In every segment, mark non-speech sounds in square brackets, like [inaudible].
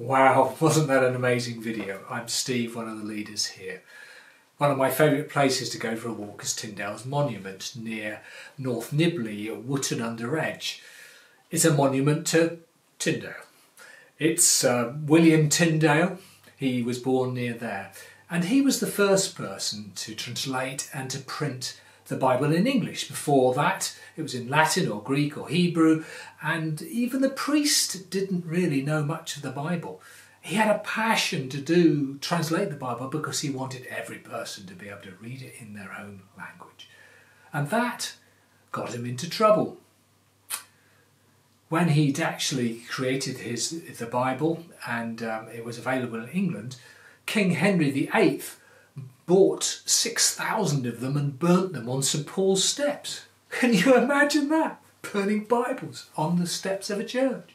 Wow, [laughs] wasn't that an amazing video? I'm Steve, one of the leaders here. One of my favourite places to go for a walk is Tyndale's Monument near North Nibley, Wotton under Edge. It's a monument to Tyndale. It's uh, William Tyndale, he was born near there, and he was the first person to translate and to print the Bible in English. Before that, it was in Latin or Greek or Hebrew, and even the priest didn't really know much of the Bible. He had a passion to do translate the Bible because he wanted every person to be able to read it in their own language. And that got him into trouble. When he'd actually created his the Bible and um, it was available in England, King Henry VIII bought 6,000 of them and burnt them on St Paul's steps. Can you imagine that? Burning Bibles on the steps of a church.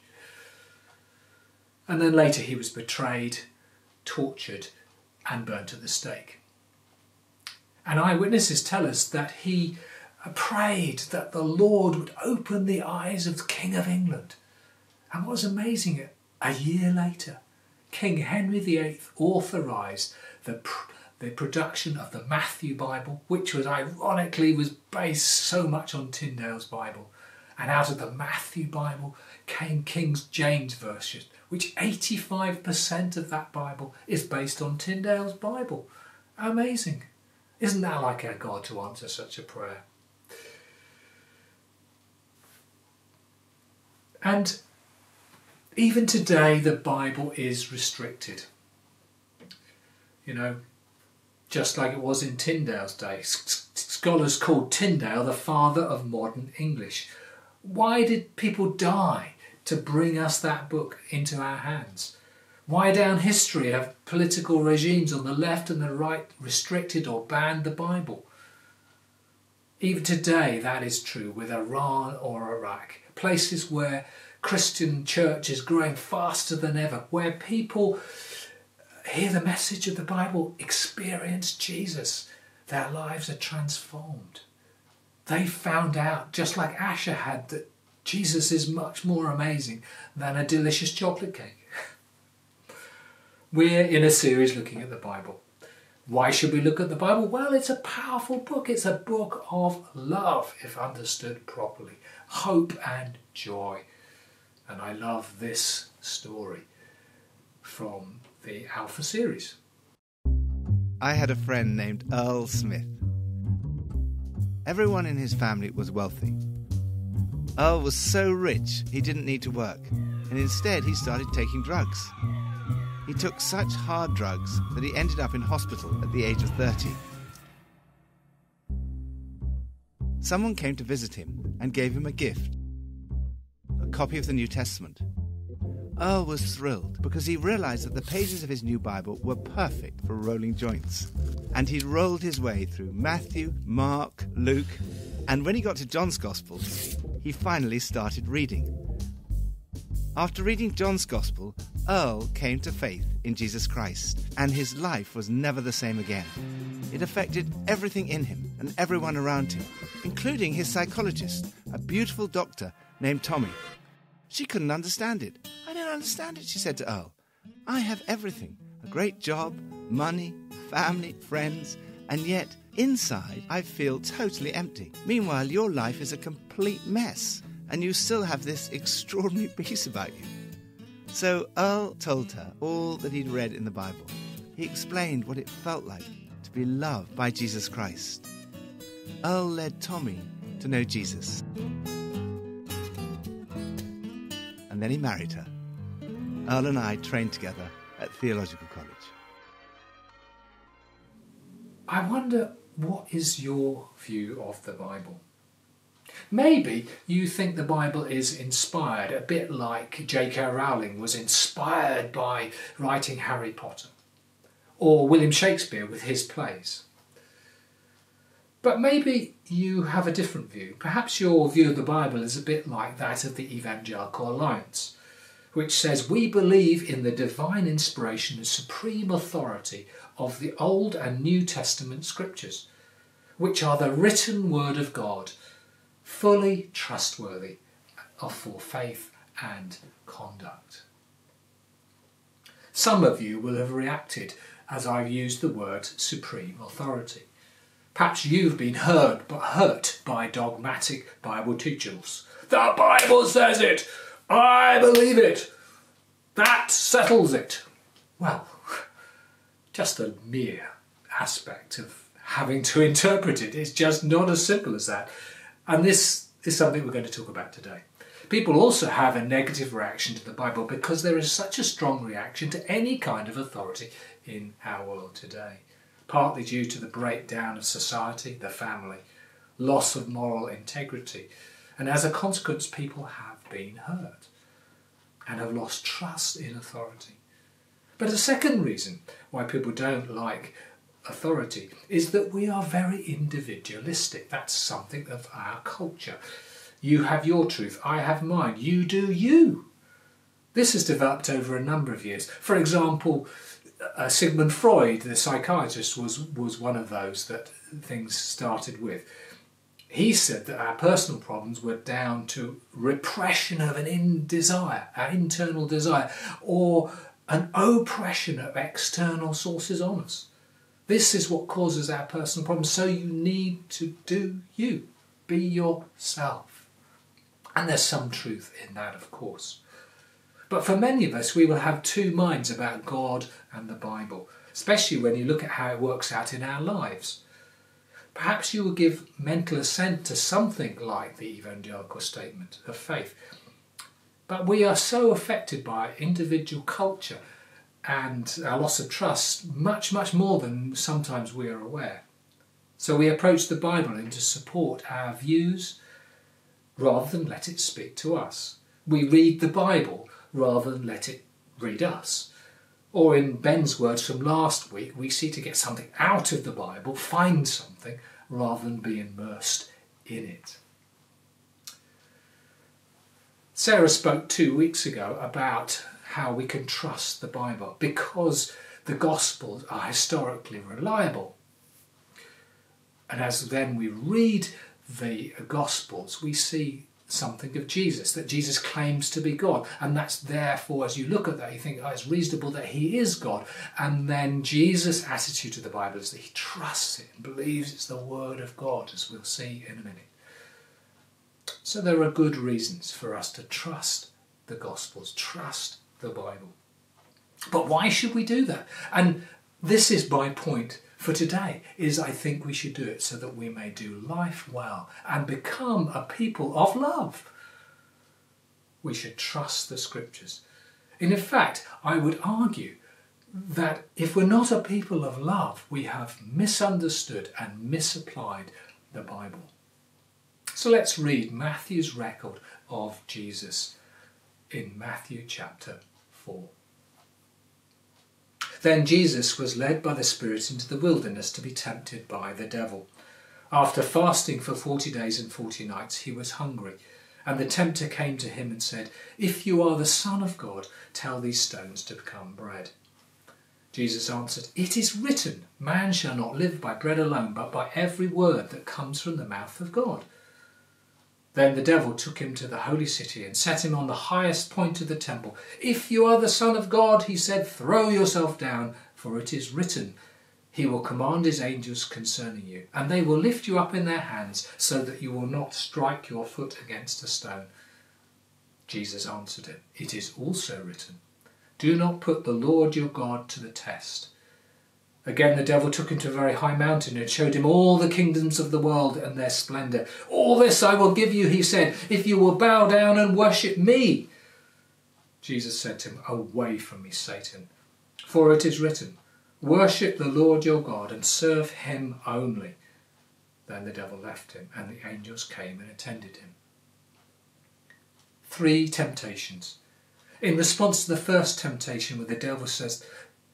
And then later he was betrayed, tortured, and burnt at the stake. And eyewitnesses tell us that he uh, prayed that the Lord would open the eyes of the King of England. And what was amazing, a year later, King Henry VIII authorised the the production of the Matthew Bible, which was ironically was based so much on Tyndale's Bible. And out of the Matthew Bible came King James Version, which 85% of that Bible is based on Tyndale's Bible. Amazing. Isn't that like our God to answer such a prayer? And even today, the Bible is restricted. You know, just like it was in Tyndale's day. Scholars called Tyndale the father of modern English. Why did people die to bring us that book into our hands? Why down history have political regimes on the left and the right restricted or banned the Bible? Even today, that is true with Iran or Iraq, places where Christian church is growing faster than ever, where people hear the message of the Bible, experience Jesus, their lives are transformed. They found out, just like Asher had, that Jesus is much more amazing than a delicious chocolate cake. [laughs] We're in a series looking at the Bible. Why should we look at the Bible? Well, it's a powerful book. It's a book of love, if understood properly, hope and joy. And I love this story from the Alpha series. I had a friend named Earl Smith. Everyone in his family was wealthy. Earl was so rich he didn't need to work, and instead he started taking drugs. He took such hard drugs that he ended up in hospital at the age of 30. Someone came to visit him and gave him a gift a copy of the New Testament. Earl was thrilled because he realized that the pages of his new Bible were perfect for rolling joints. And he rolled his way through Matthew, Mark, Luke, and when he got to John's Gospel, he finally started reading. After reading John's Gospel, Earl came to faith in Jesus Christ, and his life was never the same again. It affected everything in him and everyone around him, including his psychologist, a beautiful doctor named Tommy. She couldn't understand it I don't understand it, she said to Earl. I have everything a great job, money, family, friends, and yet inside I feel totally empty. Meanwhile, your life is a complete mess, and you still have this extraordinary [laughs] peace about you. So Earl told her all that he'd read in the Bible. He explained what it felt like to be loved by Jesus Christ. Earl led Tommy to know Jesus. And then he married her. Earl and I trained together at Theological College. I wonder what is your view of the Bible? Maybe you think the Bible is inspired, a bit like J.K. Rowling was inspired by writing Harry Potter, or William Shakespeare with his plays. But maybe you have a different view. Perhaps your view of the Bible is a bit like that of the Evangelical Alliance which says, We believe in the divine inspiration and supreme authority of the Old and New Testament scriptures, which are the written word of God, fully trustworthy for faith and conduct. Some of you will have reacted as I've used the word supreme authority. Perhaps you've been hurt, but hurt by dogmatic Bible teachings. The Bible says it. I believe it. That settles it. Well, just the mere aspect of having to interpret. It's just not as simple as that. And this is something we're going to talk about today. People also have a negative reaction to the Bible because there is such a strong reaction to any kind of authority in our world today, partly due to the breakdown of society, the family, loss of moral integrity, and as a consequence, people have been hurt and have lost trust in authority. But a second reason why people don't like authority is that we are very individualistic. That's something of our culture. You have your truth, I have mine, you do you. This has developed over a number of years. For example, uh, Sigmund Freud, the psychiatrist, was, was one of those that things started with. He said that our personal problems were down to repression of an in desire, our internal desire, or an oppression of external sources on us. This is what causes our personal problems. So you need to do you, be yourself. And there's some truth in that, of course. But for many of us, we will have two minds about God and the Bible, especially when you look at how it works out in our lives. Perhaps you will give mental assent to something like the evangelical statement of faith. But we are so affected by individual culture and our loss of trust much, much more than sometimes we are aware. So we approach the Bible in to support our views rather than let it speak to us. We read the Bible rather than let it read us. Or in Ben's words from last week, we seek to get something out of the Bible, find something, rather than be immersed in it. Sarah spoke two weeks ago about how we can trust the Bible because the Gospels are historically reliable. And as then we read the Gospels, we see something of Jesus, that Jesus claims to be God. And that's therefore, as you look at that, you think, oh, it's reasonable that he is God. And then Jesus' attitude to the Bible is that he trusts it and believes it's the Word of God, as we'll see in a minute. So there are good reasons for us to trust the Gospels, trust the Bible. But why should we do that? And this is my point for today is I think we should do it so that we may do life well and become a people of love. We should trust the scriptures. And in fact, I would argue that if we're not a people of love, we have misunderstood and misapplied the Bible. So let's read Matthew's record of Jesus in Matthew chapter 4. Then Jesus was led by the Spirit into the wilderness to be tempted by the devil. After fasting for forty days and forty nights, he was hungry. And the tempter came to him and said, If you are the Son of God, tell these stones to become bread. Jesus answered, It is written, Man shall not live by bread alone, but by every word that comes from the mouth of God. Then the devil took him to the holy city and set him on the highest point of the temple. If you are the Son of God, he said, throw yourself down, for it is written, He will command His angels concerning you, and they will lift you up in their hands, so that you will not strike your foot against a stone. Jesus answered him, It is also written, Do not put the Lord your God to the test. Again, the devil took him to a very high mountain and showed him all the kingdoms of the world and their splendour. All this I will give you, he said, if you will bow down and worship me. Jesus said to him, Away from me, Satan, for it is written, Worship the Lord your God and serve him only. Then the devil left him, and the angels came and attended him. Three temptations. In response to the first temptation, where the devil says,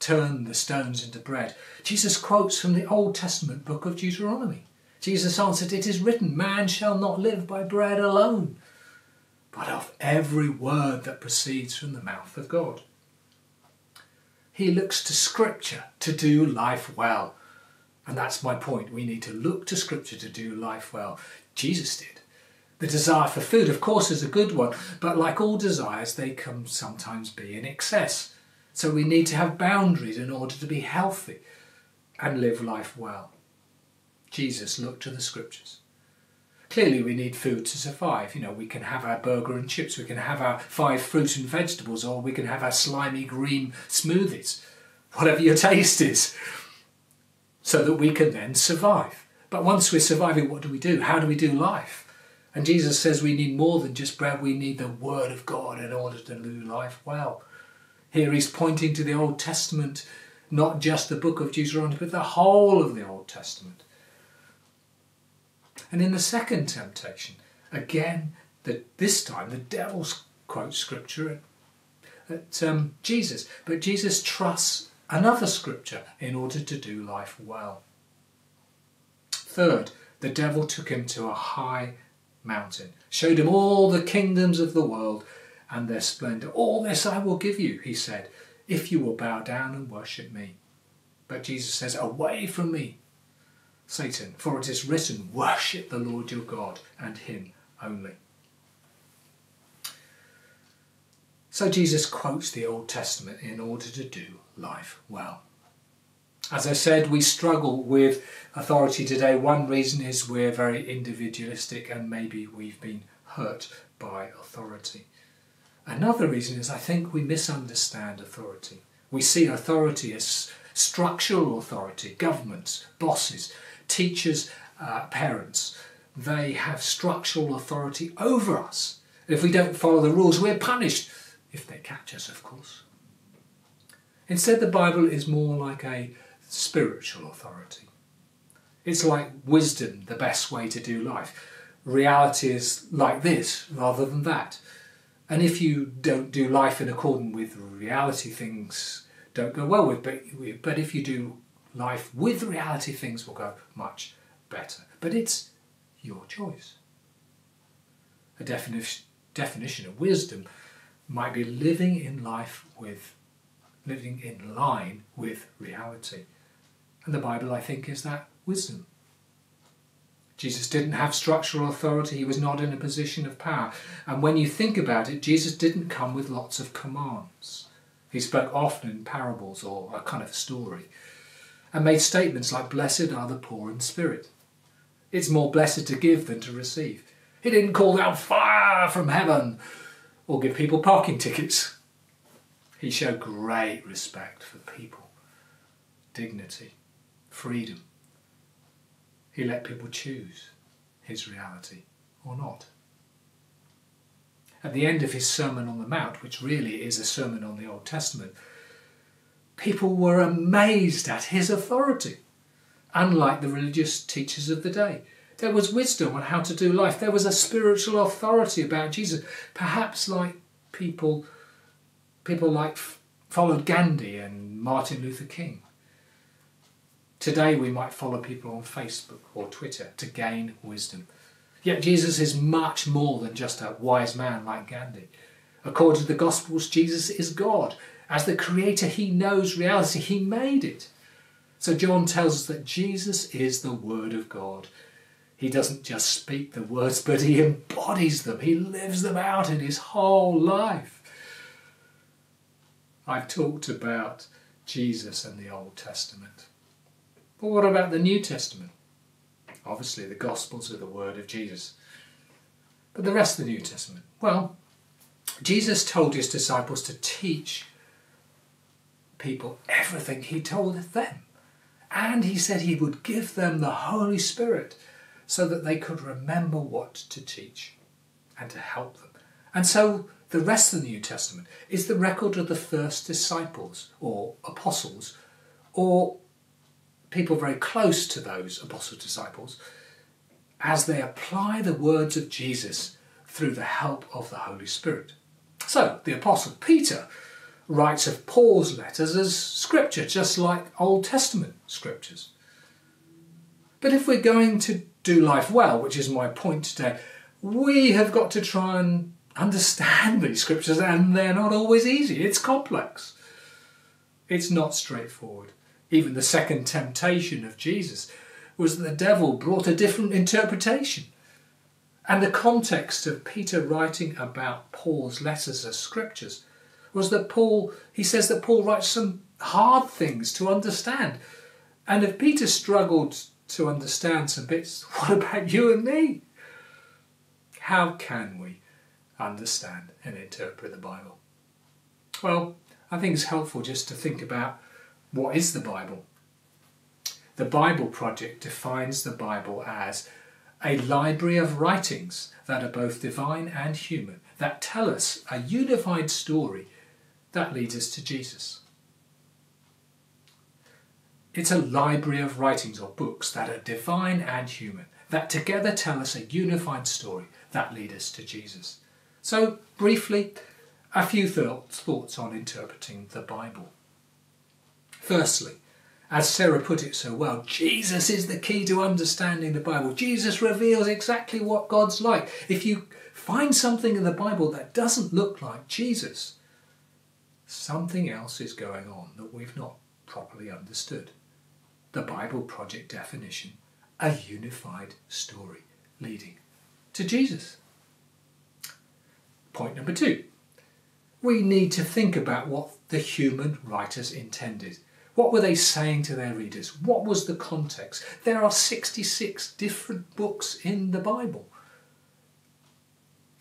turn the stones into bread. Jesus quotes from the Old Testament book of Deuteronomy. Jesus answered, It is written, Man shall not live by bread alone, but of every word that proceeds from the mouth of God. He looks to Scripture to do life well. And that's my point. We need to look to Scripture to do life well. Jesus did. The desire for food, of course, is a good one, but like all desires, they can sometimes be in excess. So we need to have boundaries in order to be healthy and live life well. Jesus looked to the scriptures. Clearly, we need food to survive. You know, we can have our burger and chips, we can have our five fruit and vegetables, or we can have our slimy green smoothies, whatever your taste is, so that we can then survive. But once we're surviving, what do we do? How do we do life? And Jesus says we need more than just bread, we need the Word of God in order to do life well. Here he's pointing to the Old Testament, not just the book of Deuteronomy, but the whole of the Old Testament. And in the second temptation, again, that this time the devil quotes scripture at, at um, Jesus, but Jesus trusts another scripture in order to do life well. Third, the devil took him to a high mountain, showed him all the kingdoms of the world and their splendour. All this I will give you, he said, if you will bow down and worship me. But Jesus says, Away from me, Satan, for it is written, Worship the Lord your God and him only. So Jesus quotes the Old Testament in order to do life well. As I said, we struggle with authority today. One reason is we're very individualistic and maybe we've been hurt by authority. Another reason is I think we misunderstand authority. We see authority as structural authority, governments, bosses, teachers, uh, parents. They have structural authority over us. If we don't follow the rules, we're punished, if they catch us, of course. Instead, the Bible is more like a spiritual authority. It's like wisdom, the best way to do life. Reality is like this rather than that. And if you don't do life in accordance with reality, things don't go well with. But, but if you do life with reality, things will go much better. But it's your choice. A definition, definition of wisdom might be living in life with, living in line with reality. And the Bible, I think, is that wisdom. Jesus didn't have structural authority, he was not in a position of power. And when you think about it, Jesus didn't come with lots of commands. He spoke often in parables or a kind of story and made statements like, Blessed are the poor in spirit. It's more blessed to give than to receive. He didn't call down fire from heaven or give people parking tickets. He showed great respect for people, dignity, freedom. He let people choose his reality or not. At the end of his Sermon on the Mount, which really is a sermon on the Old Testament, people were amazed at his authority, unlike the religious teachers of the day. There was wisdom on how to do life. There was a spiritual authority about Jesus, perhaps like people, people like followed Gandhi and Martin Luther King. Today we might follow people on Facebook or Twitter to gain wisdom. Yet Jesus is much more than just a wise man like Gandhi. According to the Gospels, Jesus is God. As the Creator, He knows reality, He made it. So John tells us that Jesus is the Word of God. He doesn't just speak the words, but He embodies them, He lives them out in His whole life. I've talked about Jesus and the Old Testament. But what about the New Testament? Obviously, the Gospels are the word of Jesus. But the rest of the New Testament? Well, Jesus told his disciples to teach people everything he told them. And he said he would give them the Holy Spirit so that they could remember what to teach and to help them. And so the rest of the New Testament is the record of the first disciples or apostles or people very close to those apostle disciples as they apply the words of Jesus through the help of the Holy Spirit. So, the apostle Peter writes of Paul's letters as scripture, just like Old Testament scriptures. But if we're going to do life well, which is my point today, we have got to try and understand these scriptures, and they're not always easy. It's complex, it's not straightforward. Even the second temptation of Jesus was that the devil brought a different interpretation. And the context of Peter writing about Paul's letters as scriptures was that Paul, he says that Paul writes some hard things to understand. And if Peter struggled to understand some bits, [laughs] what about you and me? How can we understand and interpret the Bible? Well, I think it's helpful just to think about what is the Bible. The Bible Project defines the Bible as a library of writings that are both divine and human, that tell us a unified story that leads us to Jesus. It's a library of writings or books that are divine and human, that together tell us a unified story that lead us to Jesus. So, briefly, a few thoughts on interpreting the Bible. Firstly, as Sarah put it so well, Jesus is the key to understanding the Bible. Jesus reveals exactly what God's like. If you find something in the Bible that doesn't look like Jesus, something else is going on that we've not properly understood. The Bible Project definition a unified story leading to Jesus. Point number two we need to think about what the human writers intended. What were they saying to their readers? What was the context? There are 66 different books in the Bible.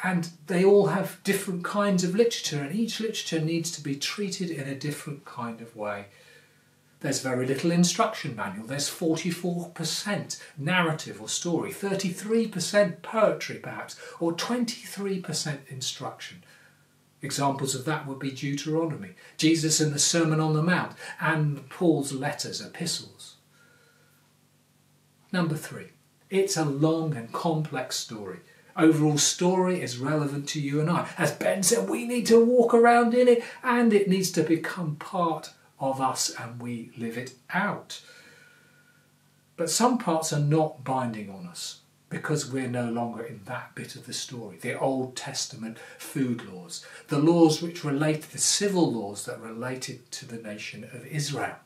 And they all have different kinds of literature, and each literature needs to be treated in a different kind of way. There's very little instruction manual. There's 44% narrative or story, 33% poetry perhaps, or 23% instruction. Examples of that would be Deuteronomy, Jesus in the Sermon on the Mount, and Paul's letters, epistles. Number three, it's a long and complex story. Overall story is relevant to you and I. As Ben said, we need to walk around in it and it needs to become part of us and we live it out. But some parts are not binding on us because we're no longer in that bit of the story. The Old Testament food laws, the laws which relate, the civil laws that related to the nation of Israel.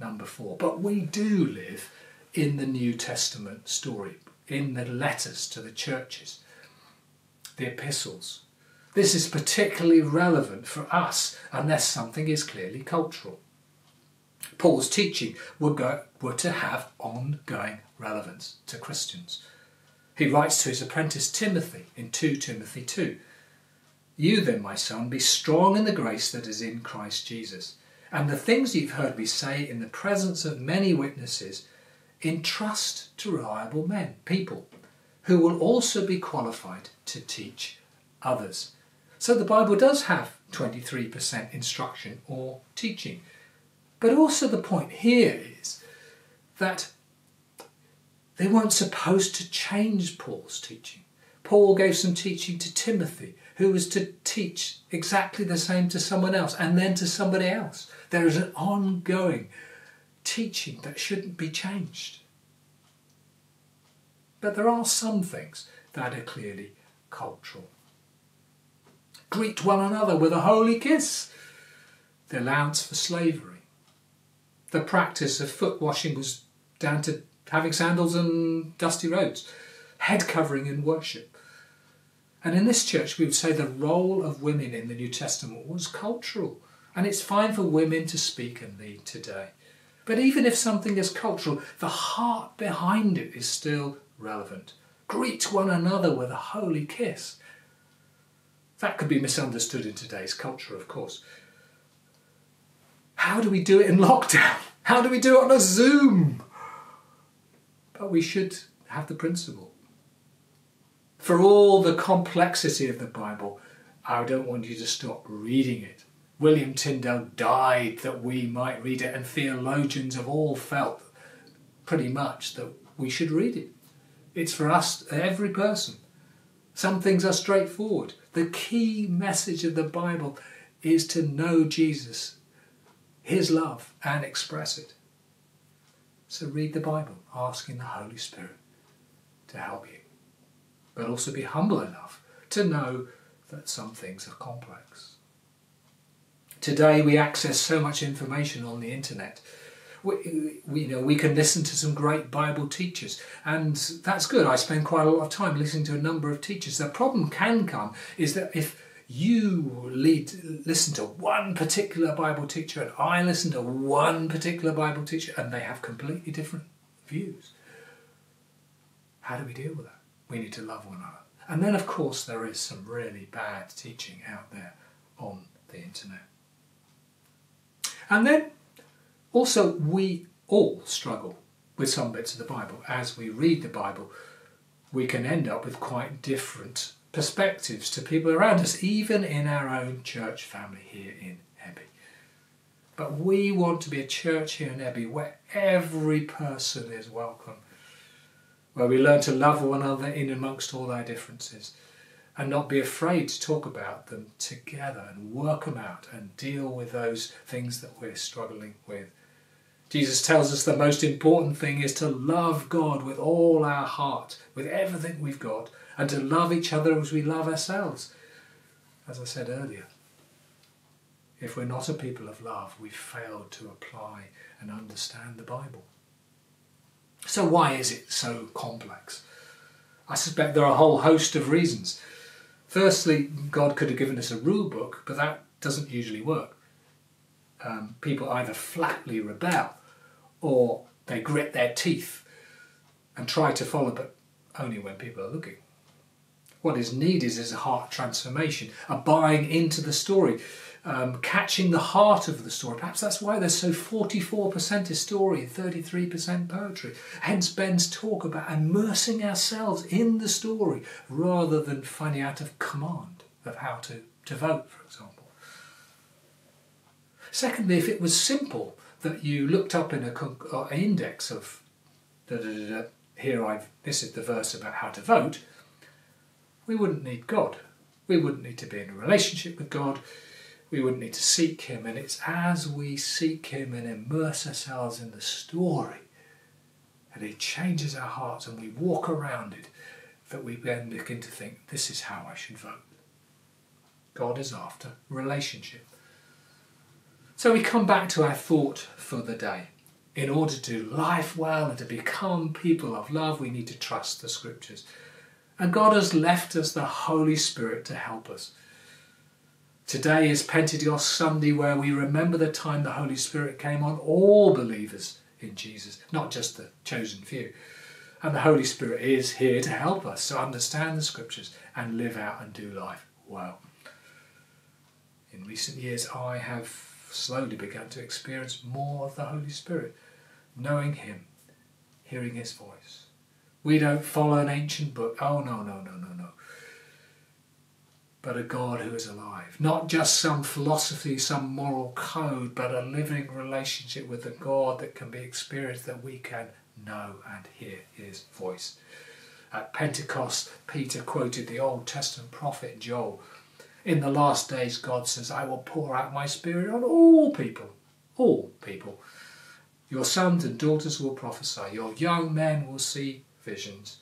Number four. But we do live in the New Testament story, in the letters to the churches, the epistles. This is particularly relevant for us unless something is clearly cultural. Paul's teaching were, go, were to have ongoing relevance to Christians. He writes to his apprentice Timothy in 2 Timothy 2 You then, my son, be strong in the grace that is in Christ Jesus, and the things you've heard me say in the presence of many witnesses, entrust to reliable men, people, who will also be qualified to teach others. So the Bible does have 23% instruction or teaching. But also, the point here is that they weren't supposed to change Paul's teaching. Paul gave some teaching to Timothy, who was to teach exactly the same to someone else and then to somebody else. There is an ongoing teaching that shouldn't be changed. But there are some things that are clearly cultural. Greet one another with a holy kiss. The allowance for slavery the practice of foot washing was down to having sandals and dusty roads, head covering in worship. And in this church, we would say the role of women in the New Testament was cultural. And it's fine for women to speak and lead today. But even if something is cultural, the heart behind it is still relevant. Greet one another with a holy kiss. That could be misunderstood in today's culture, of course. How do we do it in lockdown? How do we do it on a Zoom? But we should have the principle. For all the complexity of the Bible, I don't want you to stop reading it. William Tyndale died that we might read it, and theologians have all felt pretty much that we should read it. It's for us, every person. Some things are straightforward. The key message of the Bible is to know Jesus his love and express it. So read the Bible, asking the Holy Spirit to help you. But also be humble enough to know that some things are complex. Today we access so much information on the internet. We, we, you know, we can listen to some great Bible teachers, and that's good. I spend quite a lot of time listening to a number of teachers. The problem can come is that if you lead, listen to one particular Bible teacher and I listen to one particular Bible teacher and they have completely different views. How do we deal with that? We need to love one another. And then, of course, there is some really bad teaching out there on the internet. And then also, we all struggle with some bits of the Bible. As we read the Bible, we can end up with quite different perspectives to people around us, even in our own church family here in Ebby. But we want to be a church here in Ebby where every person is welcome, where we learn to love one another in amongst all our differences and not be afraid to talk about them together and work them out and deal with those things that we're struggling with. Jesus tells us the most important thing is to love God with all our heart, with everything we've got, and to love each other as we love ourselves. As I said earlier, if we're not a people of love, we've failed to apply and understand the Bible. So, why is it so complex? I suspect there are a whole host of reasons. Firstly, God could have given us a rule book, but that doesn't usually work. Um, people either flatly rebel or they grit their teeth and try to follow, but only when people are looking. What is needed is a heart transformation, a buying into the story, um, catching the heart of the story. Perhaps that's why there's so 44% is story, 33% poetry. Hence Ben's talk about immersing ourselves in the story rather than finding out of command of how to, to vote, for example. Secondly, if it was simple that you looked up in a, uh, an index of da, da, da, here I've this is the verse about how to vote, we wouldn't need God. We wouldn't need to be in a relationship with God. We wouldn't need to seek Him. And it's as we seek Him and immerse ourselves in the story and it changes our hearts and we walk around it that we then begin to think, this is how I should vote. God is after relationship. So we come back to our thought for the day. In order to life well and to become people of love, we need to trust the scriptures. And God has left us the Holy Spirit to help us. Today is Pentecost Sunday, where we remember the time the Holy Spirit came on all believers in Jesus, not just the chosen few. And the Holy Spirit is here to help us to understand the Scriptures and live out and do life well. In recent years, I have slowly began to experience more of the Holy Spirit, knowing Him, hearing His voice. We don't follow an ancient book. Oh, no, no, no, no, no. But a God who is alive. Not just some philosophy, some moral code, but a living relationship with a God that can be experienced, that we can know and hear his voice. At Pentecost, Peter quoted the Old Testament prophet Joel. In the last days, God says, I will pour out my spirit on all people. All people. Your sons and daughters will prophesy. Your young men will see visions.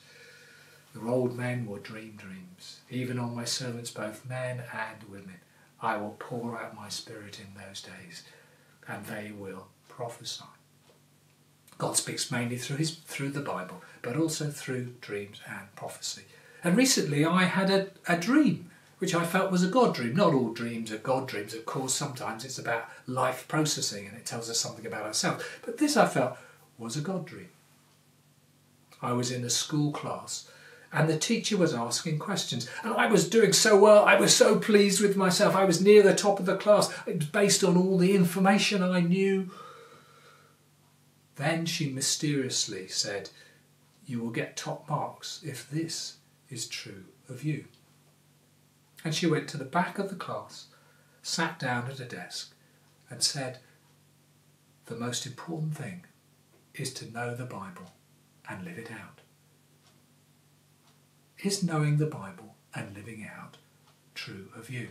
Your old men will dream dreams. Even on my servants, both men and women, I will pour out my spirit in those days, and they will prophesy. God speaks mainly through his through the Bible, but also through dreams and prophecy. And recently I had a, a dream which I felt was a God dream. Not all dreams are God dreams, of course, sometimes it's about life processing and it tells us something about ourselves. But this I felt was a God dream. I was in a school class and the teacher was asking questions. And I was doing so well. I was so pleased with myself. I was near the top of the class. It was based on all the information I knew. Then she mysteriously said, You will get top marks if this is true of you. And she went to the back of the class, sat down at a desk, and said, The most important thing is to know the Bible and live it out. Is knowing the Bible and living it out true of you?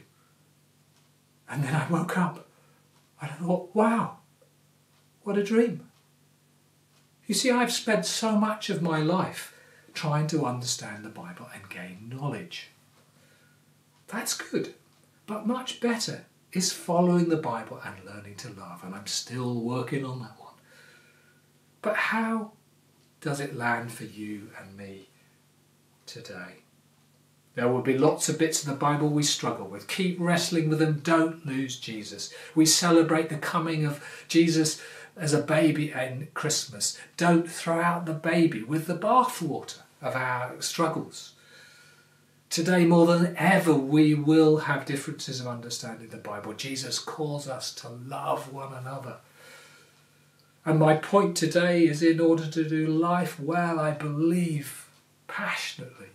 And then I woke up and I thought, wow, what a dream. You see, I've spent so much of my life trying to understand the Bible and gain knowledge. That's good, but much better is following the Bible and learning to love, and I'm still working on that one. But how does it land for you and me today? There will be lots of bits of the Bible we struggle with. Keep wrestling with them. Don't lose Jesus. We celebrate the coming of Jesus as a baby at Christmas. Don't throw out the baby with the bathwater of our struggles. Today, more than ever, we will have differences of understanding the Bible. Jesus calls us to love one another. And my point today is in order to do life well, I believe passionately,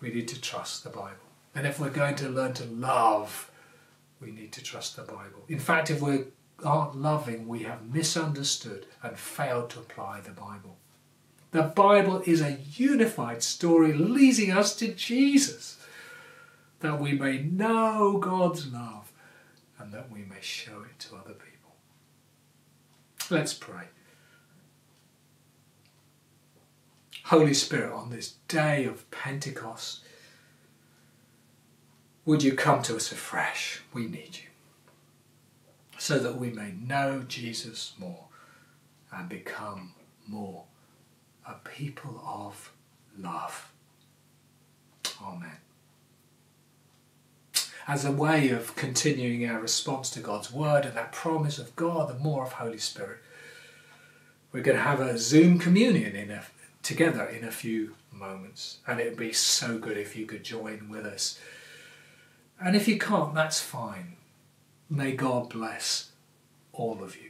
we need to trust the Bible. And if we're going to learn to love, we need to trust the Bible. In fact, if we aren't loving, we have misunderstood and failed to apply the Bible. The Bible is a unified story leading us to Jesus, that we may know God's love and that we may show it to other people. Let's pray. Holy Spirit, on this day of Pentecost, would you come to us afresh? We need you. So that we may know Jesus more and become more a people of love. Amen. As a way of continuing our response to God's word and that promise of God and more of Holy Spirit, we're going to have a Zoom communion in a, together in a few moments. And it'd be so good if you could join with us. And if you can't, that's fine. May God bless all of you.